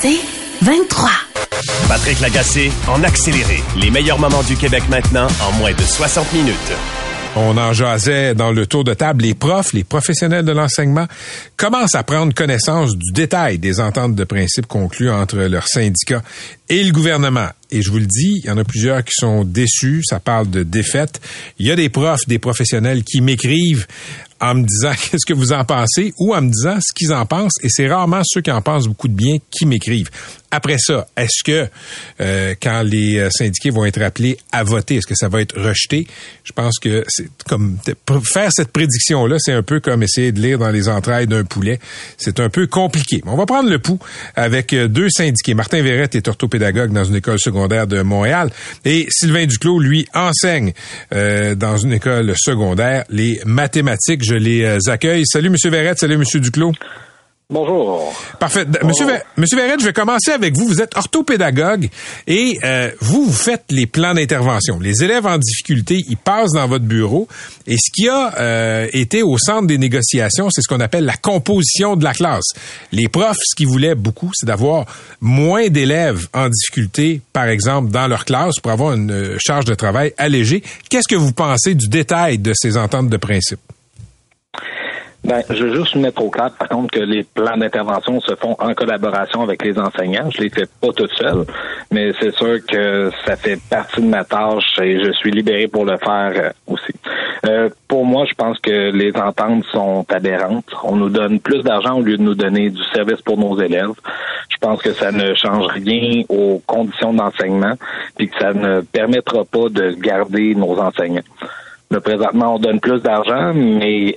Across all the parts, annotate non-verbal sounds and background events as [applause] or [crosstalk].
C'est 23. Patrick Lagacé en accéléré. Les meilleurs moments du Québec maintenant en moins de 60 minutes. On en jasait dans le tour de table. Les profs, les professionnels de l'enseignement commencent à prendre connaissance du détail des ententes de principe conclues entre leurs syndicats et le gouvernement. Et je vous le dis, il y en a plusieurs qui sont déçus. Ça parle de défaite. Il y a des profs, des professionnels qui m'écrivent en me disant [laughs] qu'est-ce que vous en pensez? Ou en me disant ce qu'ils en pensent. Et c'est rarement ceux qui en pensent beaucoup de bien qui m'écrivent. Après ça, est-ce que euh, quand les euh, syndiqués vont être appelés à voter, est-ce que ça va être rejeté? Je pense que c'est comme faire cette prédiction-là, c'est un peu comme essayer de lire dans les entrailles d'un poulet. C'est un peu compliqué. On va prendre le pouls avec euh, deux syndiqués. Martin Verrette est dans une école secondaire de Montréal et Sylvain Duclos, lui, enseigne dans une école secondaire les mathématiques. Je les accueille. Salut, Monsieur Verrette. Salut, Monsieur Duclos. Bonjour. Parfait. Monsieur, Monsieur je vais commencer avec vous. Vous êtes orthopédagogue et euh, vous, vous faites les plans d'intervention. Les élèves en difficulté, ils passent dans votre bureau et ce qui a euh, été au centre des négociations, c'est ce qu'on appelle la composition de la classe. Les profs, ce qu'ils voulaient beaucoup, c'est d'avoir moins d'élèves en difficulté, par exemple, dans leur classe pour avoir une euh, charge de travail allégée. Qu'est-ce que vous pensez du détail de ces ententes de principe? Ben, je veux juste mettre au clair, par contre, que les plans d'intervention se font en collaboration avec les enseignants. Je les fais pas toute seule, mais c'est sûr que ça fait partie de ma tâche et je suis libéré pour le faire euh, aussi. Euh, pour moi, je pense que les ententes sont aberrantes. On nous donne plus d'argent au lieu de nous donner du service pour nos élèves. Je pense que ça ne change rien aux conditions d'enseignement, puis que ça ne permettra pas de garder nos enseignants. Le présentement, on donne plus d'argent, mais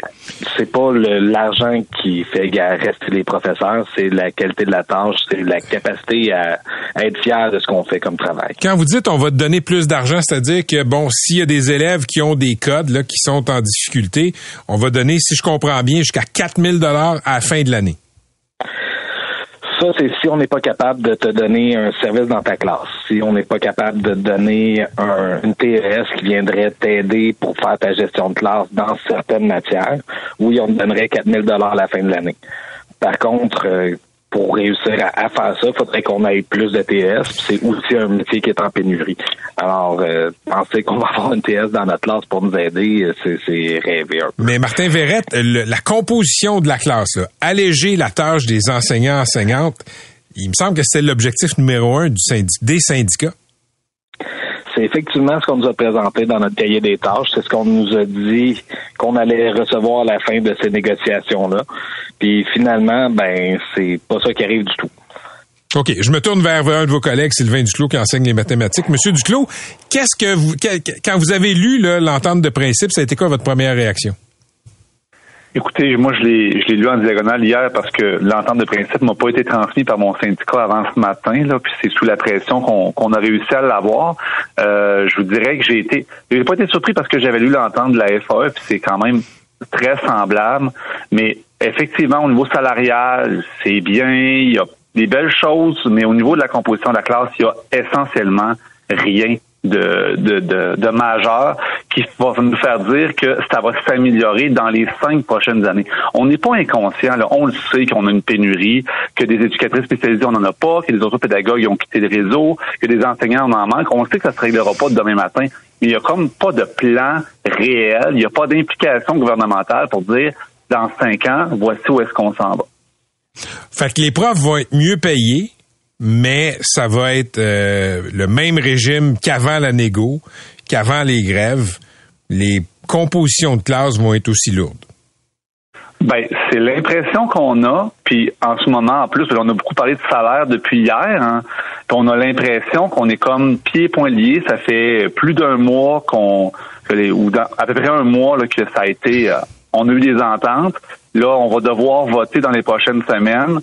c'est pas l'argent qui fait rester les professeurs, c'est la qualité de la tâche, c'est la capacité à, être fier de ce qu'on fait comme travail. Quand vous dites on va donner plus d'argent, c'est-à-dire que bon, s'il y a des élèves qui ont des codes là, qui sont en difficulté, on va donner, si je comprends bien, jusqu'à 4000 dollars à la fin de l'année. Ça, c'est si on n'est pas capable de te donner un service dans ta classe. Si on n'est pas capable de te donner un, une TES qui viendrait t'aider pour faire ta gestion de classe dans certaines matières, oui, on te donnerait 4000 dollars à la fin de l'année. Par contre, euh, pour réussir à, faire ça, il faudrait qu'on ait plus de TS. C'est aussi un métier qui est en pénurie. Alors, euh, penser qu'on [laughs] va avoir une TS dans notre classe pour nous aider, c'est rêver un peu. Mais Martin Verrette, la composition de la classe, alléger la tâche des enseignants enseignantes, il me semble que c'est l'objectif numéro un du des syndicats. Effectivement ce qu'on nous a présenté dans notre cahier des tâches. C'est ce qu'on nous a dit qu'on allait recevoir à la fin de ces négociations-là. Puis finalement, ben, c'est pas ça qui arrive du tout. OK, je me tourne vers un de vos collègues, Sylvain Duclos, qui enseigne les mathématiques. Monsieur Duclos, qu'est-ce que vous, quand vous avez lu l'entente de principe, ça a été quoi votre première réaction? Écoutez, moi, je l'ai, je l'ai lu en diagonale hier parce que l'entente de principe m'a pas été transmise par mon syndicat avant ce matin, là, puis c'est sous la pression qu'on, qu'on a réussi à l'avoir. Euh, je vous dirais que j'ai été, j'ai pas été surpris parce que j'avais lu l'entente de la FAE, puis c'est quand même très semblable, mais effectivement, au niveau salarial, c'est bien, il y a des belles choses, mais au niveau de la composition de la classe, il y a essentiellement rien de, de, de, de majeur qui va nous faire dire que ça va s'améliorer dans les cinq prochaines années. On n'est pas inconscient, là. on le sait qu'on a une pénurie, que des éducatrices spécialisées, on n'en a pas, que des autres pédagogues ont quitté le réseau, que des enseignants, on en manque. On sait que ça se réglera pas demain matin. Mais il n'y a comme pas de plan réel, il n'y a pas d'implication gouvernementale pour dire dans cinq ans, voici où est-ce qu'on s'en va. Fait que les profs vont être mieux payés, mais ça va être euh, le même régime qu'avant la négo, qu'avant les grèves. Les compositions de classe vont être aussi lourdes. Ben, c'est l'impression qu'on a, puis en ce moment, en plus, on a beaucoup parlé de salaire depuis hier, hein, on a l'impression qu'on est comme pieds poings liés. Ça fait plus d'un mois qu'on, ou à peu près un mois là, que ça a été, euh, on a eu des ententes. Là, on va devoir voter dans les prochaines semaines.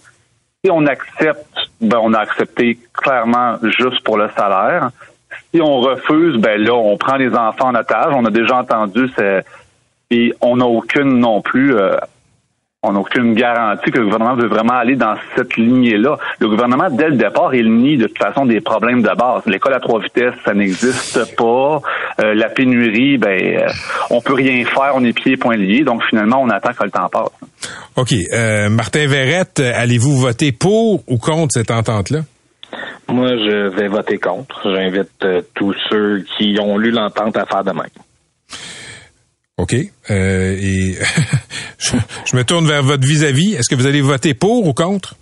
Si on accepte, ben, on a accepté clairement juste pour le salaire. Si on refuse, ben là, on prend les enfants en otage. On a déjà entendu, et on n'a aucune non plus. Euh, On n'a aucune garantie que le gouvernement veut vraiment aller dans cette lignée-là. Le gouvernement, dès le départ, il nie de toute façon des problèmes de base. L'école à trois vitesses, ça n'existe pas. Euh, la pénurie, ben, euh, on peut rien faire, on est pieds et poings liés. Donc finalement, on attend que le temps passe. OK. Euh, Martin Verrette, allez-vous voter pour ou contre cette entente-là? Moi, je vais voter contre. J'invite tous ceux qui ont lu l'entente à faire de même. OK. Euh, et [laughs] je, me tourne vers votre vis-à-vis. Est-ce que vous allez voter pour ou contre?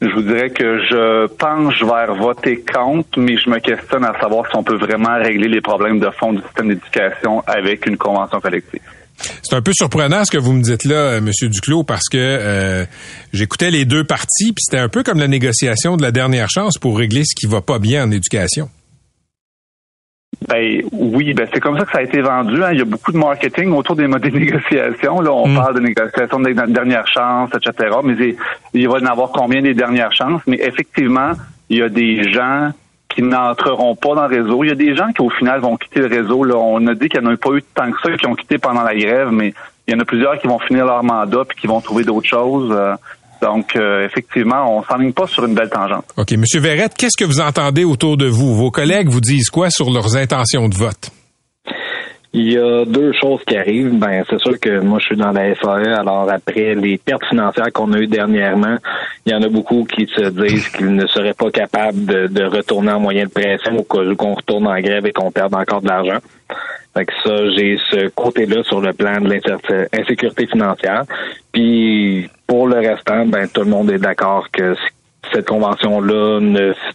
Je vous dirais que je penche vers voter contre, mais je me questionne à savoir si on peut vraiment régler les problèmes de fond du système d'éducation avec une convention collective. C'est un peu surprenant ce que vous me dites là, euh, Monsieur Duclos, parce que euh, j'écoutais les deux parties, puis c'était un peu comme la négociation de la dernière chance pour régler ce qui va pas bien en éducation. Ben oui, ben c'est comme ça que ça a été vendu. Hein. Il y a beaucoup de marketing autour des modes de négociation. Là, on mm. parle de négociation de dernière chance, etc. Mais il, va y en avoir combien des dernières chances? Mais effectivement, il y a des gens qui n'entreront pas dans le réseau. Il y a des gens qui au final vont quitter le réseau. On a dit qu'il n'y en a pas eu tant que ça qui ont quitté pendant la grève, mais il y en a plusieurs qui vont finir leur mandat puis qui vont trouver d'autres choses. Euh, donc, euh, effectivement, on s'enligne pas sur une belle tangente. OK. Monsieur Verrette, qu'est-ce que vous entendez autour de vous? Vos collègues vous disent quoi sur leurs intentions de vote? Il y a deux choses qui arrivent. Ben, c'est sûr que moi, je suis dans la FAE. Alors, après les pertes financières qu'on a eues dernièrement, il y en a beaucoup qui se disent qu'ils ne seraient pas capables de, retourner en moyen de pression au cas où qu'on retourne en grève et qu'on perde encore de l'argent. Fait que ça, j'ai ce côté-là sur le plan de l'insécurité financière. Puis pour le restant, ben tout le monde est d'accord que cette convention-là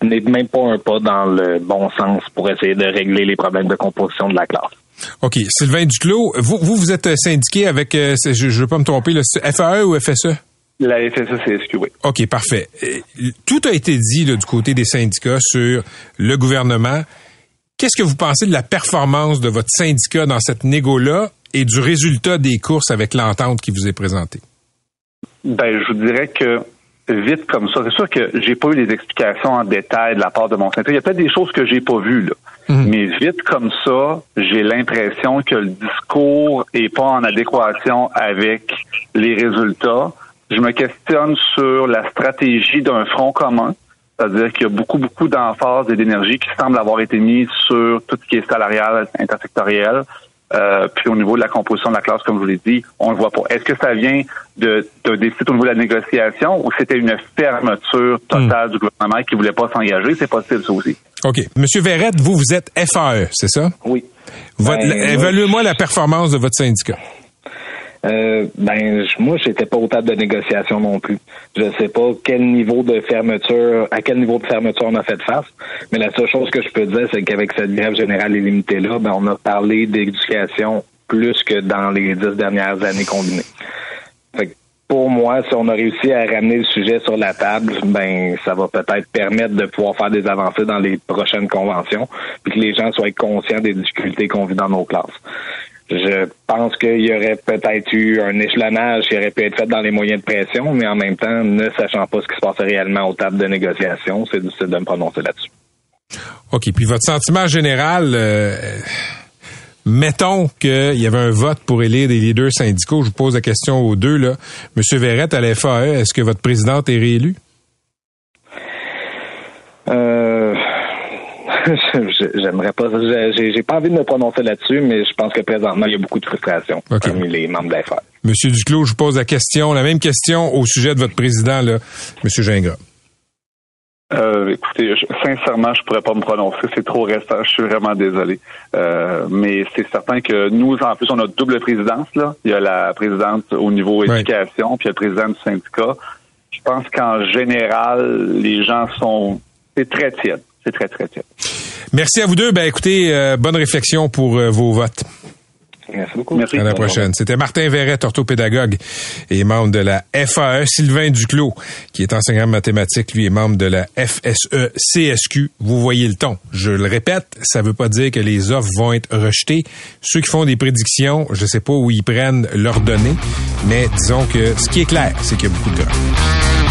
n'est même pas un pas dans le bon sens pour essayer de régler les problèmes de composition de la classe. OK. Sylvain Duclos, vous, vous, vous êtes syndiqué avec, euh, je ne veux pas me tromper, le FAE ou FSE? La FSE-CSQ, oui. OK, parfait. Euh, tout a été dit du côté des syndicats sur le gouvernement. Qu'est-ce que vous pensez de la performance de votre syndicat dans cette négo-là et du résultat des courses avec l'entente qui vous est présentée? Ben, je vous dirais que vite comme ça, c'est sûr que j'ai pas eu les explications en détail de la part de mon syndicat. Il y a peut-être des choses que j'ai pas vues, là. Mhm. Mais vite comme ça, j'ai l'impression que le discours est pas en adéquation avec les résultats. Je me questionne sur la stratégie d'un front commun. C'est-à-dire qu'il y a beaucoup, beaucoup d'emphase et d'énergie qui semble avoir été mise sur tout ce qui est salarial, intersectoriel. Euh, puis au niveau de la composition de la classe, comme je vous l'ai dit, on le voit pas. Est-ce que ça vient de, de décider au niveau de la négociation ou c'était une fermeture totale hmm. du gouvernement qui voulait pas s'engager? C'est possible, ça aussi. OK. Monsieur Verrette, vous, vous êtes FAE, c'est ça? Oui. Ben, évaluez-moi la performance de votre syndicat. Euh, ben moi j'étais pas au table de négociation non plus. Je sais pas quel niveau de fermeture, à quel niveau de fermeture on a fait face, mais la seule chose que je peux dire, c'est qu'avec cette grève générale illimitée là, ben on a parlé d'éducation plus que dans les dix dernières années combinées. Fait pour moi, si on a réussi à ramener le sujet sur la table, ben ça va peut-être permettre de pouvoir faire des avancées dans les prochaines conventions, puis que les gens soient conscients des difficultés qu'on vit dans nos classes. Je pense qu'il y aurait peut-être eu un échelonnage qui aurait pu être fait dans les moyens de pression, mais en même temps, ne sachant pas ce qui se passe réellement aux tables de négociation, c'est difficile de me prononcer là-dessus. OK. Puis votre sentiment général, euh, mettons qu'il y avait un vote pour élire des leaders syndicaux. Je vous pose la question aux deux. Là. Monsieur Verrette, à l'FAE, est-ce que votre présidente est réélue? Euh, [laughs] J'aimerais pas. J'ai pas envie de me prononcer là-dessus, mais je pense que présentement, il y a beaucoup de frustration parmi les membres de l'affaire. Monsieur Duclos, je vous pose la question, la même question au sujet de votre président, là, Monsieur Gingras. Euh, écoutez, sincèrement, je pourrais pas me prononcer. C'est trop récent. Je suis vraiment désolé. Euh, mais c'est certain que nous, en plus, on a double présidence. Là. Il y a la présidente au niveau éducation, puis il y a le président du syndicat. Je pense qu'en général, les gens sont... C'est très tiède c'est très, très tiède. Merci à vous deux. Ben, écoutez, euh, bonne réflexion pour euh, vos votes. Merci beaucoup. Merci. À la prochaine. C'était Martin Verrette, orthopédagogue et membre de la FAE. Sylvain Duclos, qui est enseignant de mathématiques, lui est membre de la FSE-CSQ. Vous voyez le ton. Je le répète, ça veut pas dire que les offres vont être rejetées. Ceux qui font des prédictions, je sais pas où ils prennent leurs données, mais disons que ce qui est clair, c'est qu'il y a beaucoup de gras.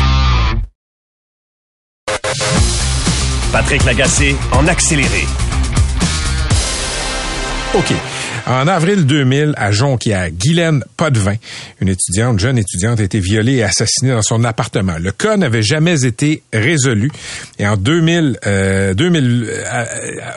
Patrick Lagacé en accéléré. OK. En avril 2000, à Jonquière, Guylaine Potvin, une étudiante, jeune étudiante, a été violée et assassinée dans son appartement. Le cas n'avait jamais été résolu. Et en 2000, 2000 euh,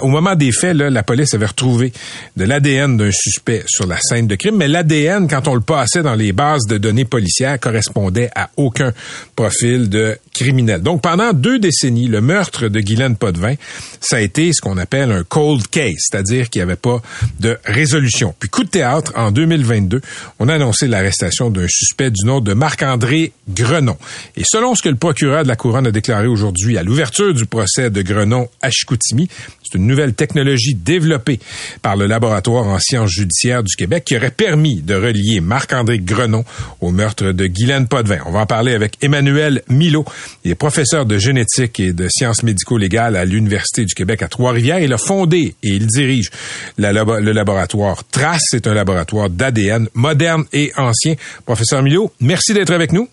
au moment des faits, là, la police avait retrouvé de l'ADN d'un suspect sur la scène de crime, mais l'ADN, quand on le passait dans les bases de données policières, correspondait à aucun profil de criminel. Donc, pendant deux décennies, le meurtre de Guylaine Potvin, ça a été ce qu'on appelle un cold case, c'est-à-dire qu'il n'y avait pas de résolution. Puis, coup de théâtre, en 2022, on a annoncé l'arrestation d'un suspect du nom de Marc-André Grenon. Et selon ce que le procureur de la Couronne a déclaré aujourd'hui à l'ouverture du procès de Grenon à Chicoutimi, c'est une nouvelle technologie développée par le laboratoire en sciences judiciaires du Québec qui aurait permis de relier Marc-André Grenon au meurtre de Guylaine Potvin. On va en parler avec Emmanuel Milo. Il est professeur de génétique et de sciences médico-légales à l'Université du Québec à Trois-Rivières. Il a fondé et il dirige le laboratoire Trace. C'est un laboratoire d'ADN moderne et ancien. Professeur Milo, merci d'être avec nous.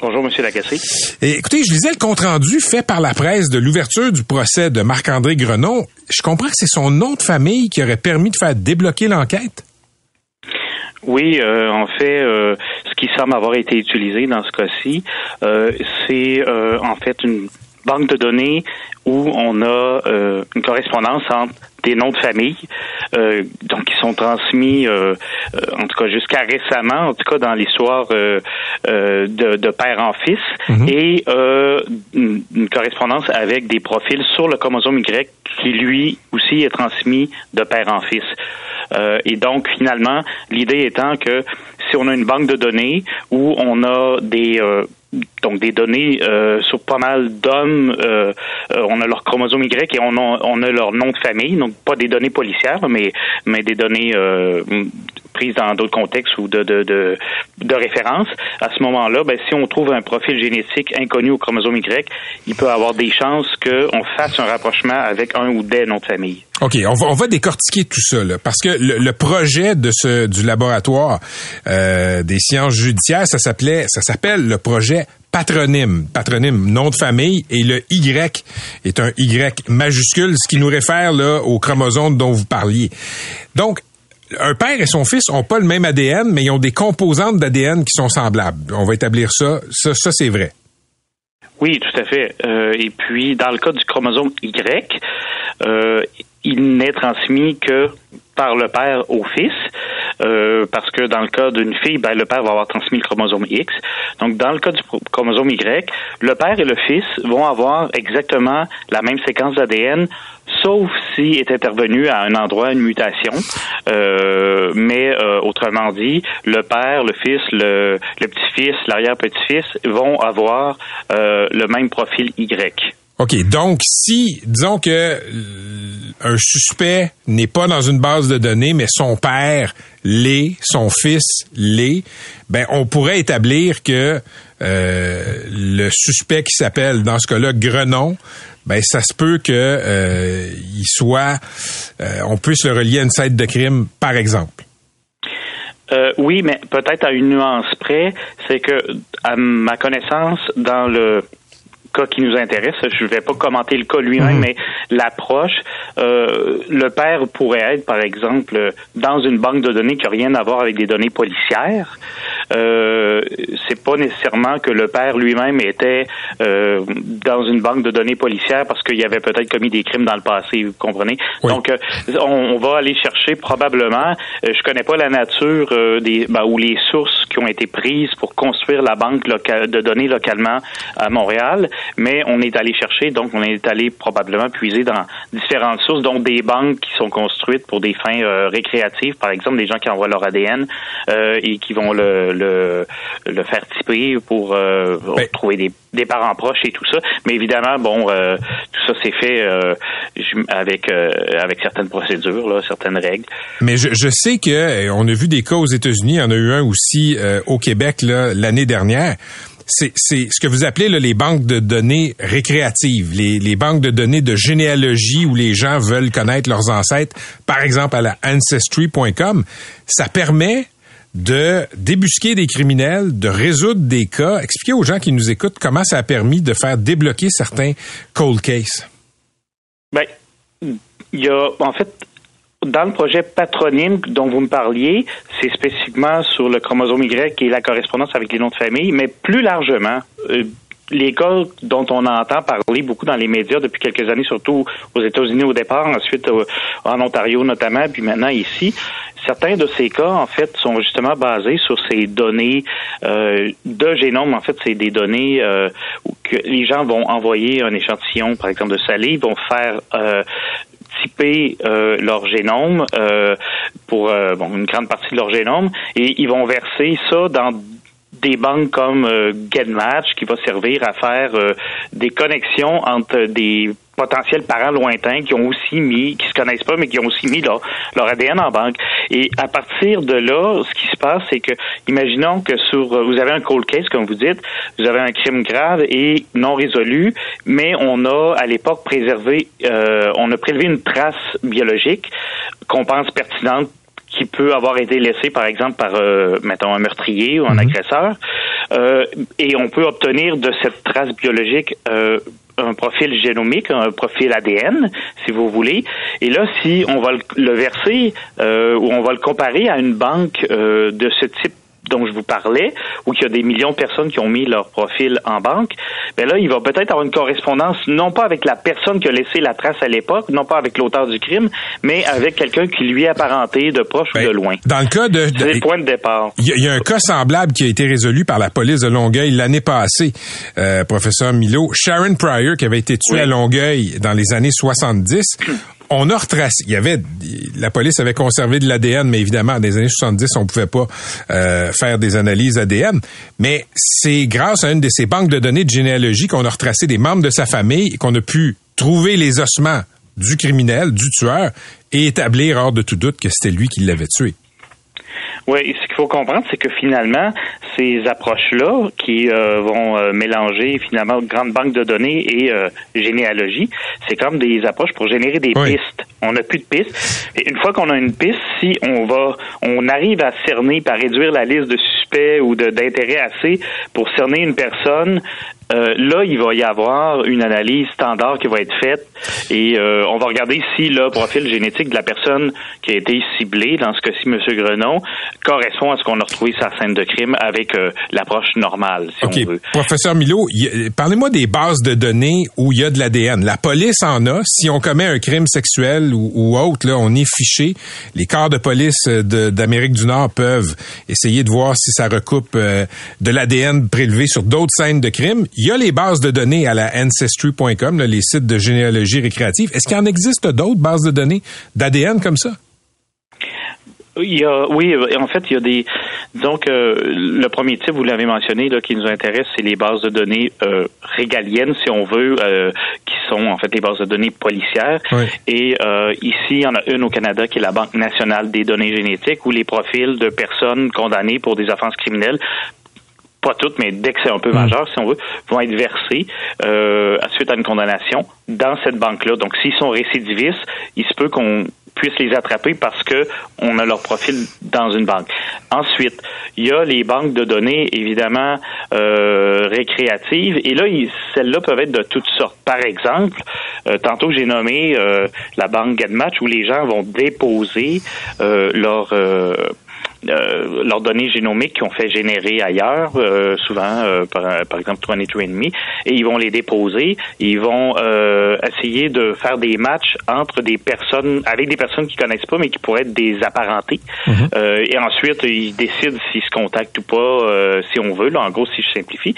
Bonjour, Monsieur Lagacé. écoutez, je lisais le compte-rendu fait par la presse de l'ouverture du procès de Marc-André Grenon. Je comprends que c'est son nom de famille qui aurait permis de faire débloquer l'enquête. Oui, euh, en fait, euh, ce qui semble avoir été utilisé dans ce cas-ci, euh, c'est en fait une banque de données où on a une correspondance entre des noms de famille, donc qui sont transmis, en tout cas jusqu'à récemment, en tout cas dans l'histoire de, de, père en fils, mhm. et une, une, correspondance avec des profils sur le chromosome Y qui lui aussi est transmis de père en fils. Euh, et donc, finalement, l'idée étant que si on a une banque de données où on a des euh, donc des données euh, sur pas mal d'hommes. on a leur chromosome Y et on a, on a leur nom de famille, donc pas des données policières, mais mais des données prises dans d'autres contextes ou de, de, de, de référence, à ce moment-là, ben, si on trouve un profil génétique inconnu au chromosome Y, il peut avoir des chances qu'on fasse un rapprochement avec un ou des noms de famille. OK, on va, on va décortiquer tout ça, là, parce que le, projet de ce du laboratoire euh, des sciences judiciaires, ça s'appelait, ça s'appelle le projet patronyme, patronyme, nom de famille, et le Y est un Y majuscule, ce qui nous réfère là au chromosome dont vous parliez. Donc, un père et son fils ont pas le même ADN, mais ils ont des composantes d'ADN qui sont semblables. On va établir ça. Ça, c'est vrai. Oui, tout à fait. Euh, et puis, dans le cas du chromosome Y, euh, il n'est transmis que par le père au fils, euh, parce que dans le cas d'une fille, ben, le père va avoir transmis le chromosome X. Donc, dans le cas du chromosome Y, le père et le fils vont avoir exactement la même séquence d'ADN, sauf si est intervenu à un endroit une mutation. Euh, mais euh, autrement dit, le père, le fils, le, le petit-fils, l'arrière-petit-fils vont avoir euh, le même profil Y. OK, donc si, disons que euh, un suspect n'est pas dans une base de données, mais son père l'est, son fils l'est, ben on pourrait établir que euh, le suspect qui s'appelle, dans ce cas-là, Grenon, ben ça se peut que euh, il soit, on puisse le relier à une scène de crime, par exemple. oui, mais peut-être à une nuance près, c'est que, à ma connaissance, dans le cas qui nous intéresse. Je ne vais pas commenter le cas lui-même, mhm. mais l'approche, euh, le père pourrait être, par exemple, dans une banque de données qui n'a rien à voir avec des données policières. Euh, c'est pas nécessairement que le père lui-même était euh, dans une banque de données policières parce qu'il avait peut-être commis des crimes dans le passé, vous comprenez? Donc, euh, on, va aller chercher probablement. Euh, je connais pas la nature des ben, ou les sources qui ont été prises pour construire la banque de données localement à Montréal, mais on est allé chercher, donc on est allé probablement puiser dans différentes sources, dont des banques qui sont construites pour des fins euh, récréatives, par exemple des gens qui envoient leur ADN euh, et qui vont le, le, le faire typer pour euh, ben trouver des, des, parents proches et tout ça. Mais évidemment, bon, tout ça s'est fait avec avec certaines procédures, là, certaines règles. Mais je, je sais que on a vu des cas aux États-Unis, il y en a eu un aussi au Québec l'année dernière c'est ce que vous appelez les banques de données récréatives, les, les, banques de données de généalogie où les gens veulent connaître leurs ancêtres, par exemple à la ancestry.com. Ça permet de débusquer des criminels, de résoudre des cas. Expliquez aux gens qui nous écoutent comment ça a permis de faire débloquer certains cold cases. Ben, il y a en fait dans le projet patronyme dont vous me parliez, c'est spécifiquement sur le chromosome Y et la correspondance avec les noms de famille, mais plus largement, euh, les cas dont on entend parler beaucoup dans les médias depuis quelques années, surtout aux États-Unis au départ, ensuite euh, en Ontario notamment, puis maintenant ici, certains de ces cas, en fait, sont justement basés sur ces données euh, de génome. En fait, c'est des données euh, que les gens vont envoyer un échantillon, par exemple, de salive, vont faire typer leur génome pour bon, une grande partie de leur génome et ils vont verser ça dans des banques comme euh, GetMatch qui va servir à faire euh, des connexions entre des potentiels parents lointains qui ont aussi mis, qui se connaissent pas, mais qui ont aussi mis leur, leur ADN en banque. Et à partir de là, ce qui se passe, c'est que, imaginons que sur, euh, vous avez un cold case, comme vous dites, vous avez un crime grave et non résolu, mais on a, à l'époque, préservé, euh, on a prélevé une trace biologique qu'on pense pertinente qui peut avoir été laissé, par exemple, par, euh, mettons, un meurtrier ou un mhm. agresseur. Euh, et on peut obtenir de cette trace biologique euh, un profil génomique, un profil ADN, si vous voulez. Et là, si on va le, verser ou on va le comparer à une banque de ce type dont je vous parlais, où il y a des millions de personnes qui ont mis leur profil en banque, ben là, il va peut-être avoir une correspondance, non pas avec la personne qui a laissé la trace à l'époque, non pas avec l'auteur du crime, mais avec quelqu'un qui lui est apparenté de proche ou de ben, loin. Dans le cas de... C'est le point de départ. Il y, a un cas semblable qui a été résolu par la police de Longueuil l'année passée, euh, professeur Milo. Sharon Pryor, qui avait été tuée à Longueuil dans les années 70, on a retracé. Il y avait, la police avait conservé de l'ADN, mais évidemment, dans les années 70, on pouvait pas euh, faire des analyses ADN. Mais c'est grâce à une de ces banques de données de généalogie qu'on a retracé des membres de sa famille et qu'on a pu trouver les ossements du criminel, du tueur, et établir hors de tout doute que c'était lui qui l'avait tué. Oui, ce qu'il faut comprendre, c'est que finalement, ces approches-là qui euh, vont euh, mélanger finalement grande banque de données et euh, généalogie, c'est comme des approches pour générer des pistes. On n'a plus de pistes. Et une fois qu'on a une piste, si on va, on arrive à cerner par réduire la liste de suspects ou d'intérêts assez pour cerner une personne euh, là, il va y avoir une analyse standard qui va être faite et euh, on va regarder si le profil génétique de la personne qui a été ciblée, dans ce cas-ci, M. Grenon, correspond à ce qu'on a retrouvé sa scène de crime avec euh, l'approche normale, si on veut. Professeur Milo, parlez-moi des bases de données où il y a de l'ADN. La police en a. Si on commet un crime sexuel ou, autre, là, on est fiché. Les corps de police d'Amérique du Nord peuvent essayer de voir si ça recoupe de l'ADN prélevé sur d'autres scènes de crime il y a les bases de données à la ancestry.com, les sites de généalogie récréative. Est-ce qu'il en existe d'autres bases de données d'ADN comme ça? Il y a, oui, en fait, il y a des. Donc, euh, le premier type, vous l'avez mentionné, là, qui nous intéresse, c'est les bases de données euh, régaliennes, si on veut, euh, qui sont en fait les bases de données policières. Et ici, il y en a une au Canada qui est la Banque nationale des données génétiques, où les profils de personnes condamnées pour des offenses criminelles pas toutes, mais dès que c'est un peu mm. majeur, si on veut, vont être versés euh, suite à une condamnation dans cette banque-là. Donc, s'ils sont récidivistes, il se peut qu'on puisse les attraper parce que on a leur profil dans une banque. Ensuite, il y a les banques de données évidemment euh, récréatives et là celles-là peuvent être de toutes sortes. Par exemple, euh, tantôt j'ai nommé euh, la banque GetMatch où les gens vont déposer leur euh, leurs données génomiques qu'ils ont fait générer ailleurs, euh, souvent euh, par, par, exemple 23andMe, et ils vont les déposer. Ils vont essayer de faire des matchs entre des personnes, avec des personnes qui connaissent pas, mais qui pourraient être des apparentés. Mhm. et ensuite, ils décident s'ils se contactent ou pas, si on veut. Là, en gros, si je simplifie,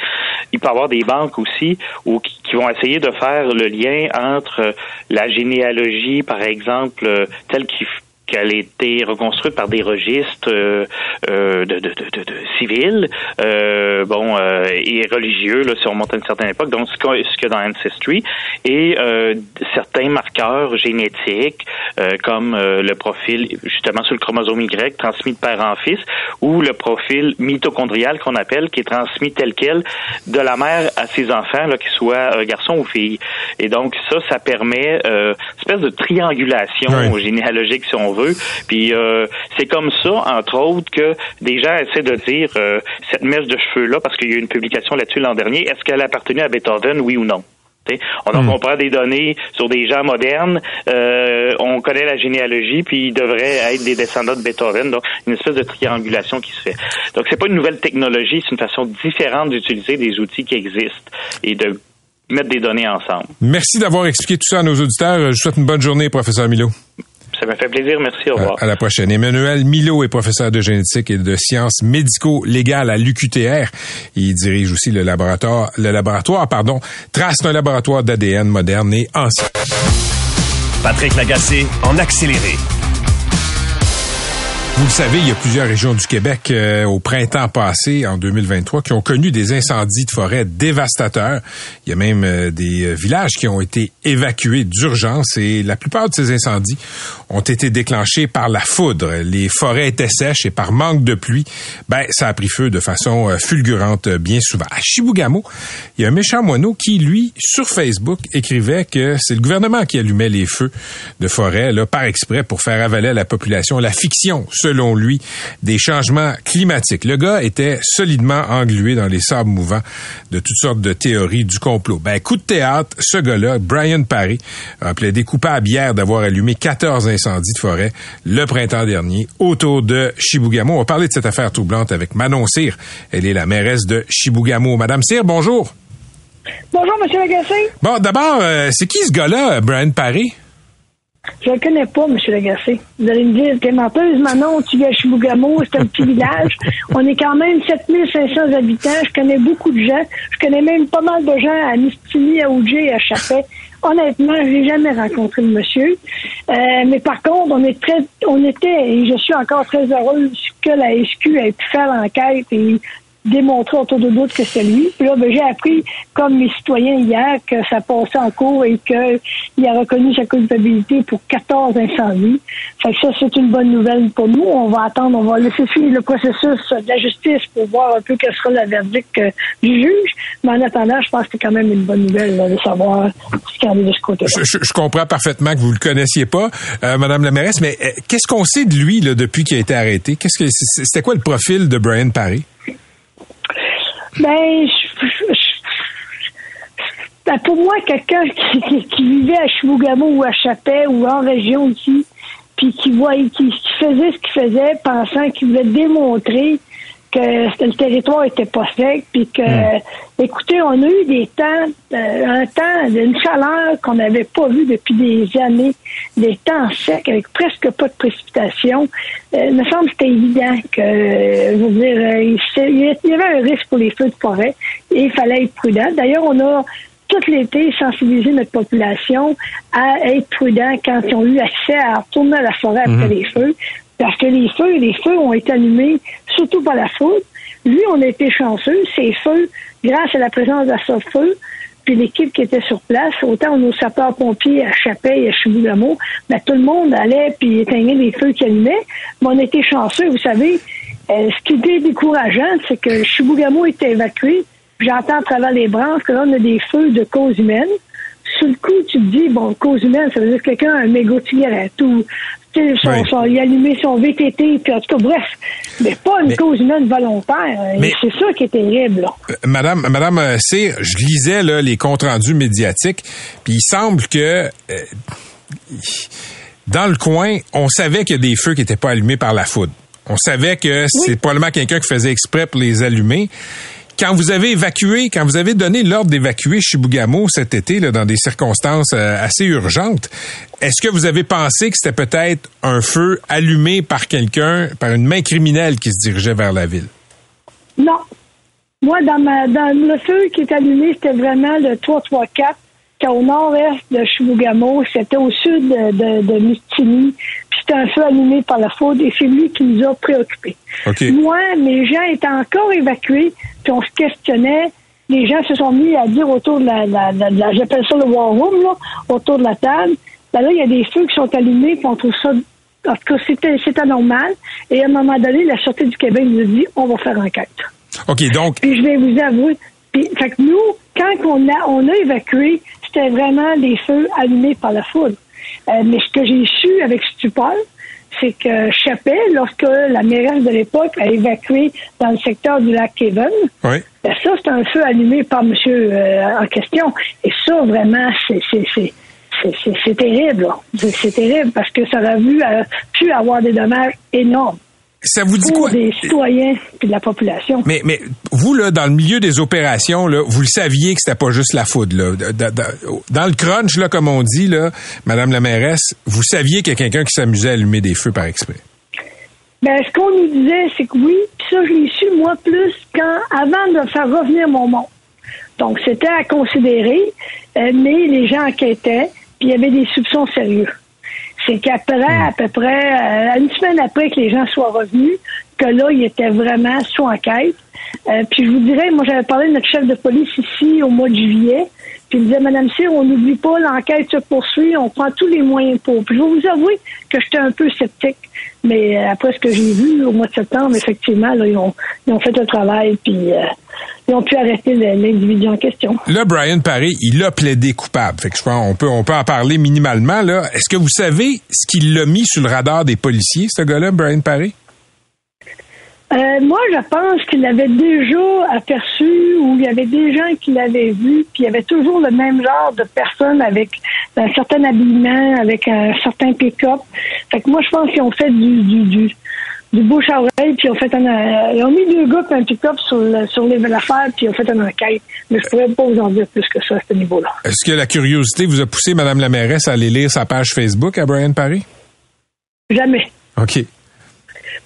il peut y avoir des banques aussi ou qui, qui vont essayer de faire le lien entre la généalogie, par exemple, telle qu'il qu'elle a été reconstruite par des registres euh, euh de, de, de, de, civils, euh, bon, euh, et religieux, là, si on monte à une certaine époque, donc ce qu'il y a dans Ancestry, et euh, certains marqueurs génétiques, comme le profil, justement, sur le chromosome Y, transmis de père en fils, ou le profil mitochondrial qu'on appelle, qui est transmis tel quel de la mère à ses enfants, là, qu'ils soient garçons ou filles. Et donc, ça, ça permet une espèce de triangulation généalogique, si on veut. Puis euh, c'est comme ça, entre autres, que des gens essaient de dire euh, cette mèche de cheveux-là, parce qu'il y a eu une publication là-dessus l'an dernier, est-ce qu'elle appartenait à Beethoven, oui ou non? On, hmm. on prend des données sur des gens modernes, euh, on connaît la généalogie, puis ils devraient être des descendants de Beethoven. Donc, une espèce de triangulation qui se fait. Donc, c'est pas une nouvelle technologie, c'est une façon différente d'utiliser des outils qui existent et de mettre des données ensemble. Merci d'avoir expliqué tout ça à nos auditeurs. Je vous souhaite une bonne journée, professeur Milo. Ça m'a fait plaisir. Merci. Au revoir. À, la prochaine. Emmanuel Milo est professeur de génétique et de sciences médico-légales à l'UQTR. Il dirige aussi le laboratoire, le laboratoire, pardon, Trace un laboratoire d'ADN moderne et ancien. Patrick Lagacé en accéléré. Vous le savez, il y a plusieurs régions du Québec euh, au printemps passé, en 2023, qui ont connu des incendies de forêt dévastateurs. Il y a même euh, des euh, villages qui ont été évacués d'urgence et la plupart de ces incendies ont été déclenchés par la foudre. Les forêts étaient sèches et par manque de pluie, ben ça a pris feu de façon fulgurante bien souvent. À Chibougamau, il y a un méchant moineau qui, lui, sur Facebook, écrivait que c'est le gouvernement qui allumait les feux de forêt là, par exprès pour faire avaler à la population la fiction selon lui, des changements climatiques. Le gars était solidement englué dans les sables mouvants de toutes sortes de théories du complot. Ben, coup de théâtre, ce gars-là, Brian Parry, a plaidé coupable hier d'avoir allumé 14 incendies de forêt le printemps dernier autour de Chibougamau. On va parler de cette affaire troublante avec Manon Cyr. Elle est la mairesse de Chibougamau. Madame Cyr, bonjour. Bonjour, Monsieur Lagacé. Bon, d'abord, euh, c'est qui ce gars-là, Brian Parry? Je ne connais pas, M. Lagacé. Vous allez me dire, t'es menteuse, Manon, tu viens à Chibougamau, c'est un petit village. On est quand même 7500 habitants. Je connais beaucoup de gens. Je connais même pas mal de gens à Mistini, à Oudjé et à Chapet. Honnêtement, je n'ai jamais rencontré le monsieur. Euh, mais par contre, on est très, on était, et je suis encore très heureuse que la SQ ait pu faire l'enquête et démontrer autour de doute que c'est lui. Puis là, ben, j'ai appris, comme mes citoyens hier, que ça passait en cours et qu'il a reconnu sa culpabilité pour 14 incendies. Fait que ça, c'est une bonne nouvelle pour nous. On va attendre, on va laisser finir le processus de la justice pour voir un peu quel sera le verdict euh, du juge. Mais en attendant, je pense que c'est quand même une bonne nouvelle de savoir ce qu'il y a de ce côté-là. Je, comprends parfaitement que vous le connaissiez pas, euh, Madame la mairesse, mais euh, qu'est-ce qu'on sait de lui là, depuis qu'il a été arrêté? Qu'est-ce que c'était quoi le profil de Brian Parry? Ben, ben, pour moi, quelqu'un qui, vivait à Chibougamau ou à Chapet ou en région ici, puis qui voyait, qui, faisait ce qu'il faisait, pensant qu'il voulait démontrer que le territoire était pas sec, puis que, hmm. écoutez, on a eu des temps, euh, un temps, une chaleur qu'on n'avait pas vu depuis des années, des temps secs avec presque pas de précipitation. Euh, il me semble que c'était évident que, je veux dire, euh, il y avait un risque pour les feux de forêt et il fallait être prudent. D'ailleurs, on a tout l'été sensibilisé notre population à être prudent quand ils ont eu accès à retourner à la forêt après hmm. les feux. Parce que les feux, les feux ont été allumés surtout par la foudre. Lui, on a été chanceux. Ces feux, grâce à la présence d'Assofeu, puis l'équipe qui était sur place, autant nos sapeurs-pompiers à Chapet et à Chibougamau, ben, tout le monde allait puis éteignait les feux qui allumaient. Mais on a été chanceux, vous savez. Euh, ce qui était décourageant, c'est que Chibougamau était évacué. J'entends à travers les branches que là, on a des feux de cause humaine. Sur le coup, tu te dis, bon, cause humaine, ça veut dire que quelqu'un a un mégot de il a allumé son VTT, puis en tout cas, bref, mais pas une cause humaine volontaire. C'est ça qui est terrible. Euh, Madame, Madame euh, Cyr, je lisais là, les comptes rendus médiatiques, puis il semble que euh, dans le coin, on savait qu'il y a des feux qui n'étaient pas allumés par la foudre. On savait que c'est probablement quelqu'un qui faisait exprès pour les allumer quand vous avez évacué, quand vous avez donné l'ordre d'évacuer Chibougamau cet été là, dans des circonstances euh, assez urgentes, est-ce que vous avez pensé que c'était peut-être un feu allumé par quelqu'un, par une main criminelle qui se dirigeait vers la ville? Non. Moi, dans, ma, dans le feu qui est allumé, c'était vraiment le 334 qui au nord-est de Chibougamau, c'était au sud de, de, puis c'était un feu allumé par la foudre, et c'est lui qui nous a préoccupés. Moi, mes gens étaient encore évacués, puis on se questionnait, les gens se sont mis à dire autour de la, la, j'appelle ça le war room, là, autour de la table, ben là, il y a des feux qui sont allumés, puis on trouve ça, en tout cas, c'était, c'était anormal, et à un moment donné, la Sûreté du Québec nous a dit, on va faire enquête. OK, donc... Puis je vais vous avouer, puis, fait que nous, quand on a, on a évacué, c'était vraiment des feux allumés par la foudre. Euh, mais ce que j'ai su avec stupeur, c'est que Chappet, lorsque la mairesse de l'époque a évacué dans le secteur du lac Kevin, Oui. ben ça, c'est un feu allumé par monsieur euh, en question. Et ça, vraiment, c'est c'est- terrible. C'est terrible parce que ça aurait vu, euh, pu avoir des dommages énormes Ça vous dit pour quoi? des citoyens et de la population. Mais, mais vous, là, dans le milieu des opérations, là, vous le saviez que c'était pas juste la foudre. Là. Da- da- da- Dans le crunch, là, comme on dit, là, Madame la mairesse, vous saviez qu'il y a quelqu'un qui s'amusait à allumer des feux par exprès. Ben, ce qu'on nous disait, c'est que oui, puis ça, je l'ai su, moi, plus quand, avant de faire revenir mon monde. Donc, c'était à considérer, euh, mais les gens enquêtaient, puis il y avait des soupçons sérieux. C'est qu'après, à peu près, euh, une semaine après que les gens soient revenus, que là, ils étaient vraiment sous enquête. Euh, puis je vous dirais, moi, j'avais parlé de notre chef de police ici au mois de juillet, puis il disait, Madame Cyr, on n'oublie pas, l'enquête se poursuit, on prend tous les moyens pour. Puis je vais vous avouer que j'étais un peu sceptique, mais euh, après ce que j'ai vu au mois de septembre, effectivement, là, ils, ont, ils ont fait le travail, puis euh, ils ont pu arrêter l'individu en question. Là, Brian Paré, il a plaidé coupable. Fait que je pense on peut, on peut en parler minimalement. Là. Est-ce que vous savez ce qu'il l'a mis sur le radar des policiers, ce gars-là, Brian Paré? Euh, moi, je pense qu'il l'avait déjà aperçu ou il y avait des gens qui l'avaient vu, puis il y avait toujours le même genre de personnes avec un certain habillement, avec un certain pick-up. Fait que moi, je pense qu'ils ont fait du, du, du, du bouche à oreille, puis ils ont fait un, euh, ils ont mis deux gars puis un pick-up sur, le, sur les affaires, puis ils ont fait une enquête. Mais je pourrais pas vous en dire plus que ça à ce niveau-là. Est-ce que la curiosité vous a poussé, Madame la mairesse, à aller lire sa page Facebook à Brian Paré? Jamais. OK.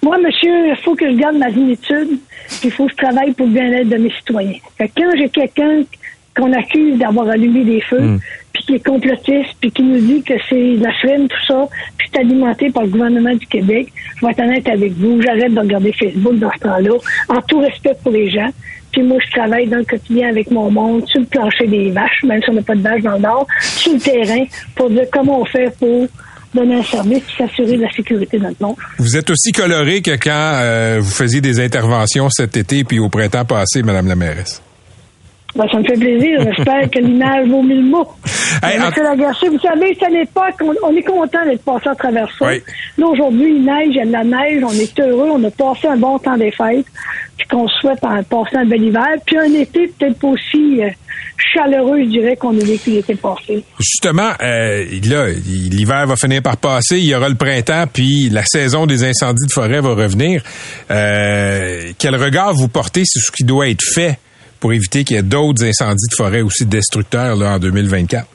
Moi, monsieur, il faut que je garde ma zénitude, puis il faut que je travaille pour le bien-être de mes citoyens. Fait que quand j'ai quelqu'un qu'on accuse d'avoir allumé des feux, puis qui est complotiste, puis qui nous dit que c'est la frime, tout ça, puis c'est alimenté par le gouvernement du Québec, je vais être honnête avec vous, j'arrête de regarder Facebook dans ce temps-là, en tout respect pour les gens. Puis moi, je travaille dans le quotidien avec mon monde, sur le plancher des vaches, même si on n'a pas de vaches dans le nord, sur le terrain, pour dire comment on fait pour donner un service et s'assurer de la sécurité de notre monde. Vous êtes aussi coloré que quand euh, vous faisiez des interventions cet été puis au printemps passé, Madame la mairesse. Ben, ça me fait plaisir. J'espère que l'image vaut mille mots. Hey, Euh, en- Monsieur Lagarché, vous savez, c'est une époque, on, on est content d'être passé à travers ça. Oui. Là, aujourd'hui, il neige, il y a de la neige, on est heureux, on a passé un bon temps des fêtes, puis qu'on souhaite en passer un bel hiver, puis un été peut-être pas aussi euh, chaleureux, je dirais, qu'on a vécu l'été passé. Justement, euh, là, l'hiver va finir par passer, il y aura le printemps, puis la saison des incendies de forêt va revenir. Euh, quel regard vous portez sur ce qui doit être fait pour éviter qu'il y ait d'autres incendies de forêt aussi destructeurs là, en 2024?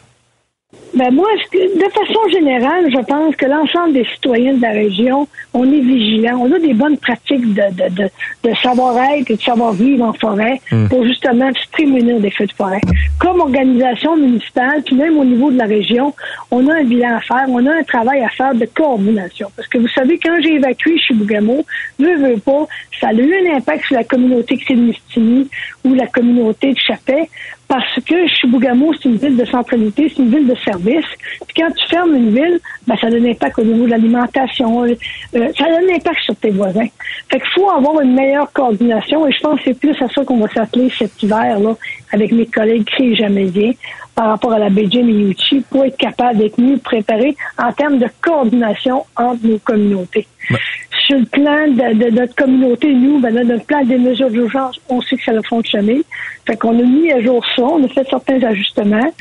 Ben moi, de façon générale, je pense que l'ensemble des citoyens de la région, on est vigilants, on a des bonnes pratiques de, de, de, de savoir-être et de savoir-vivre en forêt pour justement se prémunir des feux de forêt. Comme organisation municipale, puis même au niveau de la région, on a un bilan à faire, on a un travail à faire de coordination. Parce que vous savez, quand j'ai évacué chez Bougamo, veux, veux pas, ça a eu un impact sur la communauté de ou la communauté de Chapet, parce que Chibougamau, c'est une ville de centralité, c'est une ville de service. Puis quand tu fermes une ville, ben, ça a un impact au niveau de l'alimentation, euh, ça a un impact sur tes voisins. Fait qu'il faut avoir une meilleure coordination et je pense que c'est plus à ça qu'on va s'atteler cet hiver-là avec mes collègues Chris Jamédien par rapport à la BJ Miyuchi pour être capable d'être mieux préparé en termes de coordination entre nos communautés. Sur le plan de, de notre communauté, nous, ben, là, notre plan des mesures d'urgence, on sait que ça a fonctionné. Fait qu'on a mis à jour ça, on a fait certains ajustements.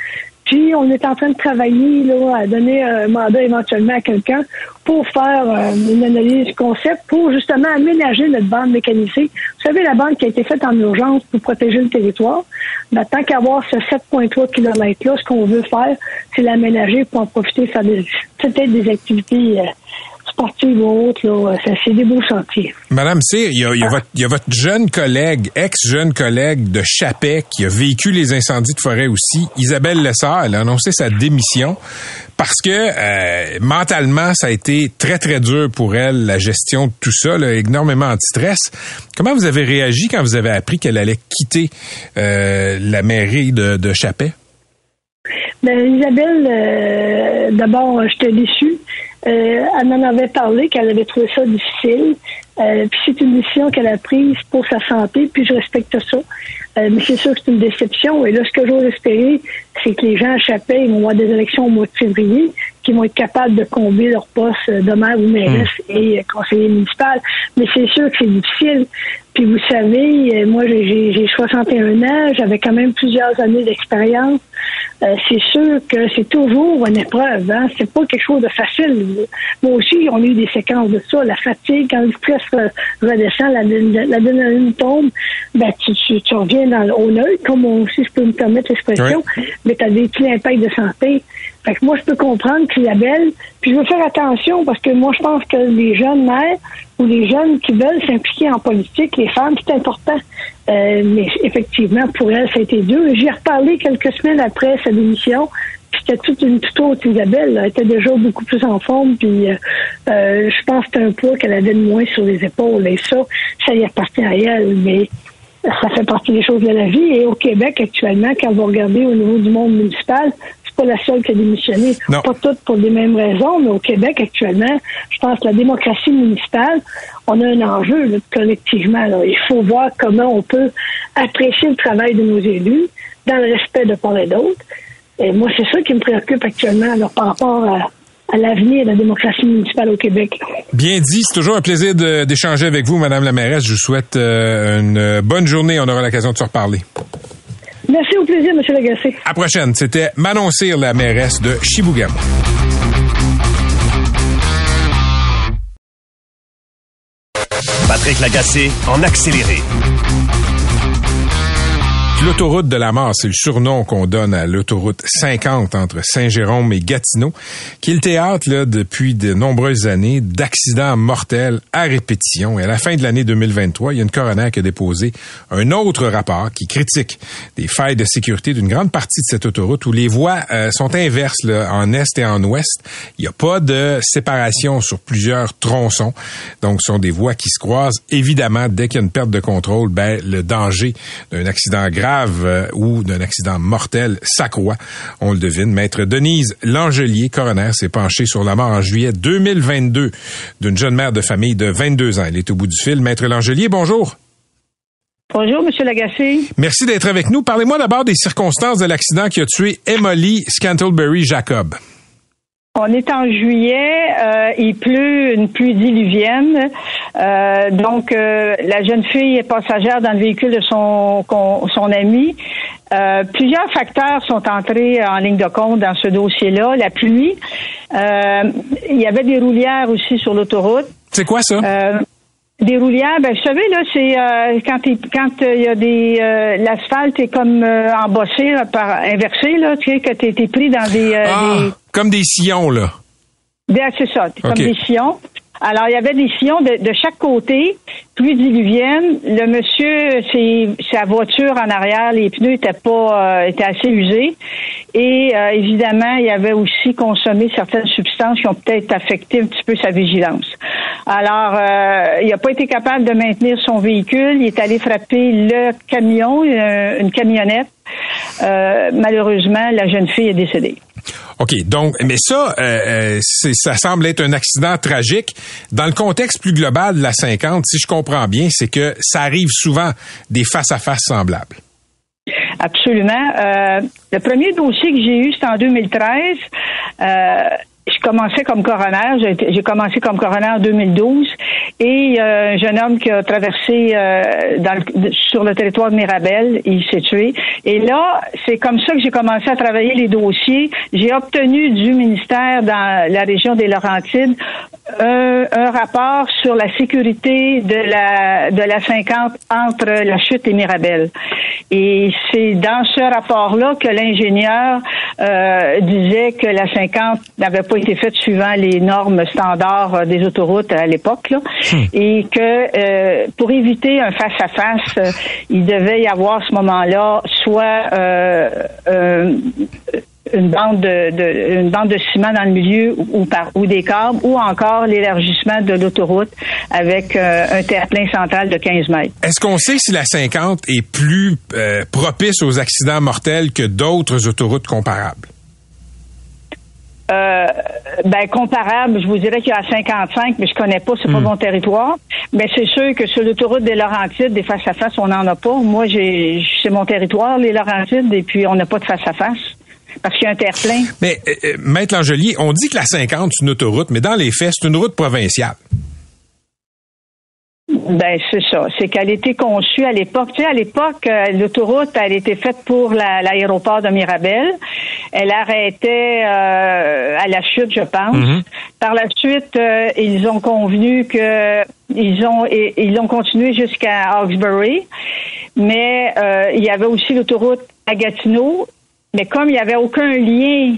Puis on est en train de travailler là, à donner un mandat éventuellement à quelqu'un pour faire euh, une analyse concept pour justement aménager notre bande mécanisée. Vous savez, la bande qui a été faite en urgence pour protéger le territoire, ben, tant qu'avoir ce 7,3 km-là, ce qu'on veut faire, c'est l'aménager pour en profiter, faire peut-être des activités euh, sportives ou autres. Là. Ça, c'est des beaux sentiers. Madame Cyr, il y a, il y a votre, il y a votre jeune collègue, ex-jeune collègue de Chapet qui a vécu les incendies de forêt aussi, Isabelle Lessard, elle a annoncé sa démission parce que euh, mentalement, ça a été très, très dur pour elle, la gestion de tout ça, là, énormément anti-stress. Comment vous avez réagi quand vous avez appris qu'elle allait quitter euh, la mairie de, de Chapet? Ben, Isabelle, euh, d'abord, j'étais déçue. Euh, elle en avait parlé, qu'elle avait trouvé ça difficile. Euh, puis c'est une décision qu'elle a prise pour sa santé, puis je respecte ça. Euh, mais c'est sûr que c'est une déception. Et là, ce que j'ose espérer, c'est que les gens à Chapelle ils vont avoir des élections au mois de février, qui vont être capables de combler leur poste de maire ou mairesse et conseiller municipal. Mais c'est sûr que c'est difficile. Puis vous savez, euh, moi j'ai 61 ans, j'avais quand même plusieurs années d'expérience. Euh, c'est sûr que c'est toujours une épreuve. Hein? C'est pas quelque chose de facile. Moi aussi, on a eu des séquences de ça. La fatigue, quand le stress redescend, la, la, tombe, ben, tu, tu, reviens dans, au neutre, comme aussi je peux me permettre l'expression, mais tu as des petits impacts de santé. Fait que moi, je peux comprendre qu'Isabelle, puis je veux faire attention parce que moi, je pense que les jeunes mères ou les jeunes qui veulent s'impliquer en politique, les femmes, c'est important. Euh, mais effectivement, pour elle, ça a été dur. J'y ai reparlé quelques semaines après sa démission. C'était toute une toute autre Isabelle. Elle était déjà beaucoup plus en forme. Puis euh, euh, je pense que c'était un poids qu'elle avait de moins sur les épaules. Et ça, ça y appartient à elle. Mais ça fait partie des choses de la vie. Et au Québec, actuellement, quand vous regardez au niveau du monde municipal, pas la seule qui a démissionné. Pas toutes pour les mêmes raisons, mais au Québec, actuellement, je pense que la démocratie municipale, on a un enjeu collectivement. Il faut voir comment on peut apprécier le travail de nos élus dans le respect de part et d'autre. Et moi, c'est ça qui me préoccupe actuellement par rapport à, l'avenir de la démocratie municipale au Québec. Bien dit, c'est toujours un plaisir d'échanger avec vous, Madame la mairesse. Je vous souhaite euh, une bonne journée. On aura l'occasion de se reparler. Merci, au plaisir, M. Lagacé. À prochaine. C'était Manon Cyr, la mairesse de Chibougamau. Patrick Lagacé en accéléré. L'autoroute de la mort, c'est le surnom qu'on donne à l'autoroute 50 entre Saint-Jérôme et Gatineau, qui est le théâtre là, depuis de nombreuses années d'accidents mortels à répétition. Et à la fin de l'année 2023, il y a une coroner qui a déposé un autre rapport qui critique des failles de sécurité d'une grande partie de cette autoroute où les voies euh, sont inverses là, en est et en ouest. Il n'y a pas de séparation sur plusieurs tronçons. Donc, ce sont des voies qui se croisent. Évidemment, dès qu'il y a une perte de contrôle, ben, le danger d'un accident grave euh, ou d'un accident mortel s'accroît. On le devine. Maître Denise Langelier, coroner, s'est penché sur la mort en juillet 2022 d'une jeune mère de famille de 22 ans. Elle est au bout du fil. Maître Langelier, bonjour. Bonjour, Monsieur Lagacé. Merci d'être avec nous. Parlez-moi d'abord des circonstances de l'accident qui a tué Emily Scantleberry Jacob. On est en juillet, euh, il pleut une pluie diluvienne. Euh, donc, euh, la jeune fille est passagère dans le véhicule de son, son ami. plusieurs facteurs sont entrés en ligne de compte dans ce dossier-là. La pluie, il y avait des roulières aussi sur l'autoroute. C'est quoi ça? Des roulières, ben vous savez là, c'est euh, quand quand il y a des l'asphalte est comme embossé par inversé là, tu sais que tu es, pris dans des, ah, comme des sillons là. Bien, c'est ça, comme des sillons. Alors, il y avait des sillons de, de chaque côté, plus diluvienne. Le monsieur, sa voiture en arrière, les pneus étaient pas euh, étaient assez usés. Et euh, évidemment, il avait aussi consommé certaines substances qui ont peut-être affecté un petit peu sa vigilance. Alors, euh, il n'a pas été capable de maintenir son véhicule. Il est allé frapper le camion, une camionnette. malheureusement, la jeune fille est décédée. OK, donc, mais ça, euh, euh ça semble être un accident tragique. Dans le contexte plus global de la 50, si je comprends bien, c'est que ça arrive souvent des face-à-face semblables. Absolument. Euh, le premier dossier que j'ai eu, c'était en 2013. Euh, je commençais comme coroner. J'ai commencé comme coroner en 2012 et euh, un jeune homme qui a traversé euh, dans sur le territoire de Mirabel, il s'est tué. Et là, c'est comme ça que j'ai commencé à travailler les dossiers. J'ai obtenu du ministère dans la région des Laurentides un, un, rapport sur la sécurité de la de la 50 entre la chute et Mirabel. Et c'est dans ce rapport-là que l'ingénieur euh, disait que la 50 n'avait pas été faite suivant les normes standards euh, des autoroutes à l'époque, hmm. et que euh, pour éviter un face-à-face, euh, il devait y avoir à ce moment-là soit une bande de, une bande de ciment dans le milieu ou, par ou des câbles ou encore l'élargissement de l'autoroute avec euh, un terre-plein central de 15 mètres. Est-ce qu'on sait si la 50 est plus euh, propice aux accidents mortels que d'autres autoroutes comparables? Euh, ben, comparable, je vous dirais qu'il y a 55, mais je connais pas, c'est pas mon territoire. Mais c'est sûr que sur l'autoroute des Laurentides, des face-à-face, on n'en a pas. Moi, j'ai, c'est mon territoire, les Laurentides, et puis on n'a pas de face-à-face. Parce qu'il y a un terre-plein. Mais, euh, euh, Maître Langelier, on dit que la 50, c'est une autoroute, mais dans les faits, c'est une route provinciale. Ben c'est ça. C'est qu'elle était conçue à l'époque. Tu sais, à l'époque, euh, l'autoroute, elle était faite pour la- l'aéroport de Mirabel. Elle arrêtait euh, à la chute, je pense. Mhm. Par la suite, euh, ils ont convenu que ils ont et, ils ont continué jusqu'à Hawkesbury. Mais euh, il y avait aussi l'autoroute à Gatineau. Mais comme il n'y avait aucun lien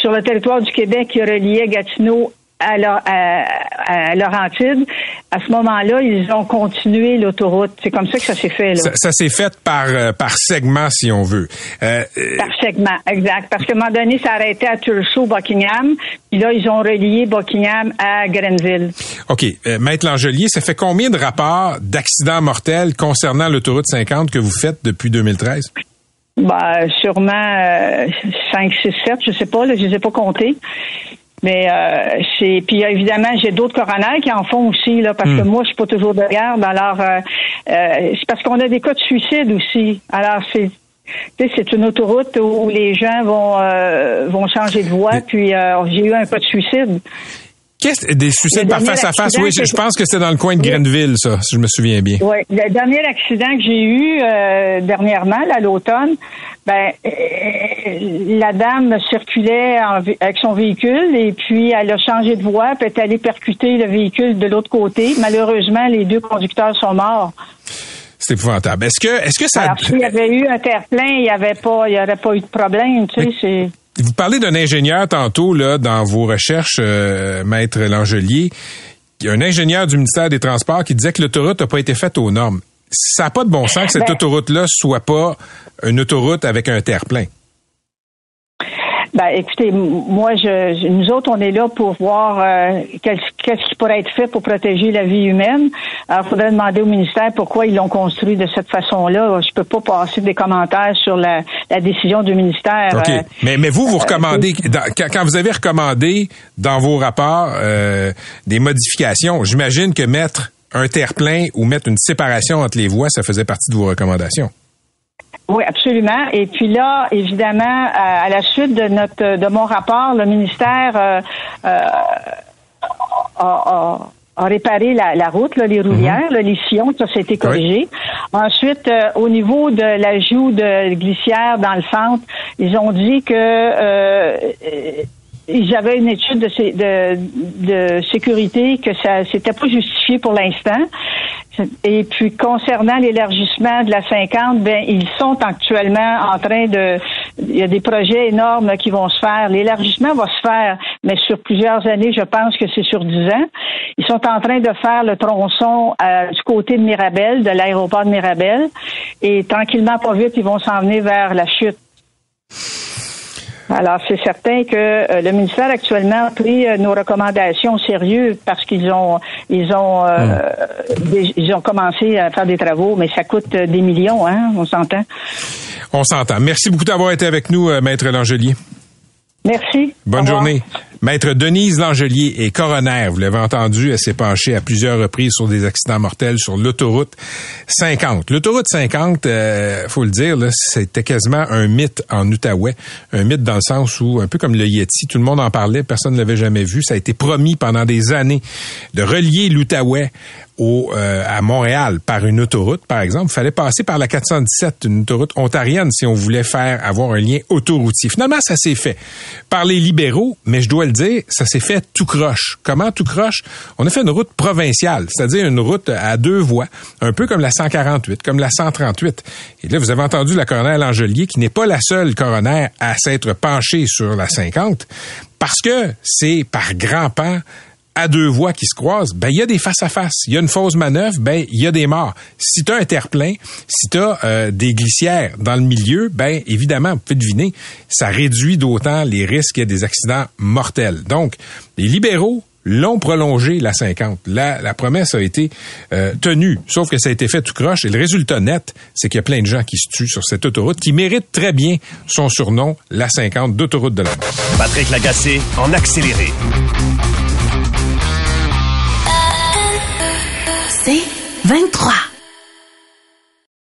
sur le territoire du Québec qui reliait Gatineau à, à, à Laurentide, à ce moment-là, ils ont continué l'autoroute. C'est comme ça que ça s'est fait, là. Ça, ça s'est fait par, euh, par segment, si on veut. Euh, euh, Par segment, exact. Parce qu'à un moment donné, ça arrêtait à Tursault, Buckingham. Puis là, ils ont relié Buckingham à Grenville. OK. Euh, Maître Langelier, ça fait combien de rapports d'accidents mortels concernant l'autoroute 50 que vous faites depuis 2013? Ben, sûrement euh, 5, 6, 7, je sais pas, là, je les ai pas comptés. Mais euh, c'est puis évidemment j'ai d'autres coronaires qui en font aussi là parce que moi je suis pas toujours de garde. Alors euh, euh, c'est parce qu'on a des cas de suicide aussi. Alors c'est tu sais, c'est une autoroute où les gens vont euh, vont changer de voie puis euh, j'ai eu un cas de suicide Qu'est-ce des suicides par face à face? Oui, je, pense que c'était dans le coin de Grenville, ça, si je me souviens bien. Oui, le dernier accident que j'ai eu euh, dernièrement, là, à l'automne, ben euh, la dame circulait en avec son véhicule et puis elle a changé de voie, puis elle est allée percuter le véhicule de l'autre côté. Malheureusement, les deux conducteurs sont morts. C'est épouvantable. Est-ce que, est-ce que ça, Alors, s'il y avait eu un terre-plein, il y avait pas, il y aurait pas eu de problème, tu sais, c'est... vous parlez d'un ingénieur tantôt, là, dans vos recherches, euh, Maître Langelier. Il y a un ingénieur du ministère des Transports qui disait que l'autoroute n'a pas été faite aux normes. Ça n'a pas de bon sens que cette Ben- autoroute-là soit pas une autoroute avec un terre-plein. Ben, écoutez, moi, je, je- nous autres, on est là pour voir euh, qu'est-ce qui pourrait être fait pour protéger la vie humaine. Alors, il faudrait demander au ministère pourquoi ils l'ont construit de cette façon-là. Je peux pas passer des commentaires sur la, la décision du ministère. OK. Euh, mais, mais vous, vous recommandez, dans- quand, quand vous avez recommandé dans vos rapports euh, des modifications, j'imagine que mettre un terre-plein ou mettre une séparation entre les voies, ça faisait partie de vos recommandations. Oui, absolument. Et puis là, évidemment, à, à la suite de notre de mon rapport, le ministère euh, euh, a, a- a réparé la, la route, là, les roulières, là, les sillons, ça, ça a été corrigé. Ensuite, euh, au niveau de l'ajout de glissières dans le centre, ils ont dit que euh, ils avaient une étude de, de, sécurité que ça c'était pas justifié pour l'instant. Et puis concernant l'élargissement de la 50, ben ils sont actuellement en train de il y a des projets énormes qui vont se faire. L'élargissement va se faire, mais sur plusieurs années, je pense que c'est sur 10 ans. Ils sont en train de faire le tronçon euh, du côté de Mirabel, de l'aéroport de Mirabel, et tranquillement, pas vite, ils vont s'en venir vers la chute. Alors, c'est certain que euh, le ministère actuellement a pris euh, nos recommandations au sérieux parce qu'ils ont ils ont euh, des- ils ont commencé à faire des travaux, mais ça coûte euh, des millions, hein, on s'entend. On s'entend. Merci beaucoup d'avoir été avec nous, Maître Langelier. Merci. Bonne journée. Maître Denise Langelier est coroner. Vous l'avez entendu, elle s'est penchée à plusieurs reprises sur des accidents mortels sur l'autoroute 50. L'autoroute 50, euh, faut le dire, c'était quasiment un mythe en Outaouais. Un mythe dans le sens où, un peu comme le Yeti, tout le monde en parlait, personne ne l'avait jamais vu. Ça a été promis pendant des années de relier l'Outaouais au, euh, à Montréal par une autoroute, par exemple. Il fallait passer par la 417, une autoroute ontarienne, si on voulait faire avoir un lien autoroutier. Finalement, ça s'est fait par les libéraux, mais je dois ça s'est fait tout croche. Comment tout croche? On a fait une route provinciale, c'est-à-dire une route à deux voies, un peu comme la 148, comme la 138. Et là, vous avez entendu la coroner Langelier, qui n'est pas la seule coroner à s'être penchée sur la 50, parce que c'est par grand pas à deux voies qui se croisent, ben il y a des face-à-face. Il y a une fausse manœuvre, ben il y a des morts. Si tu un terre-plein, si tu euh, des glissières dans le milieu, ben évidemment, vous pouvez deviner, ça réduit d'autant les risques des accidents mortels. Donc, les libéraux l'ont prolongé la 50. La, la promesse a été euh, tenue, sauf que ça a été fait tout croche. Et le résultat net, c'est qu'il y a plein de gens qui se tuent sur cette autoroute qui mérite très bien son surnom, la 50 d'autoroute de la mort. Patrick Lagacé en accéléré. C'est 23.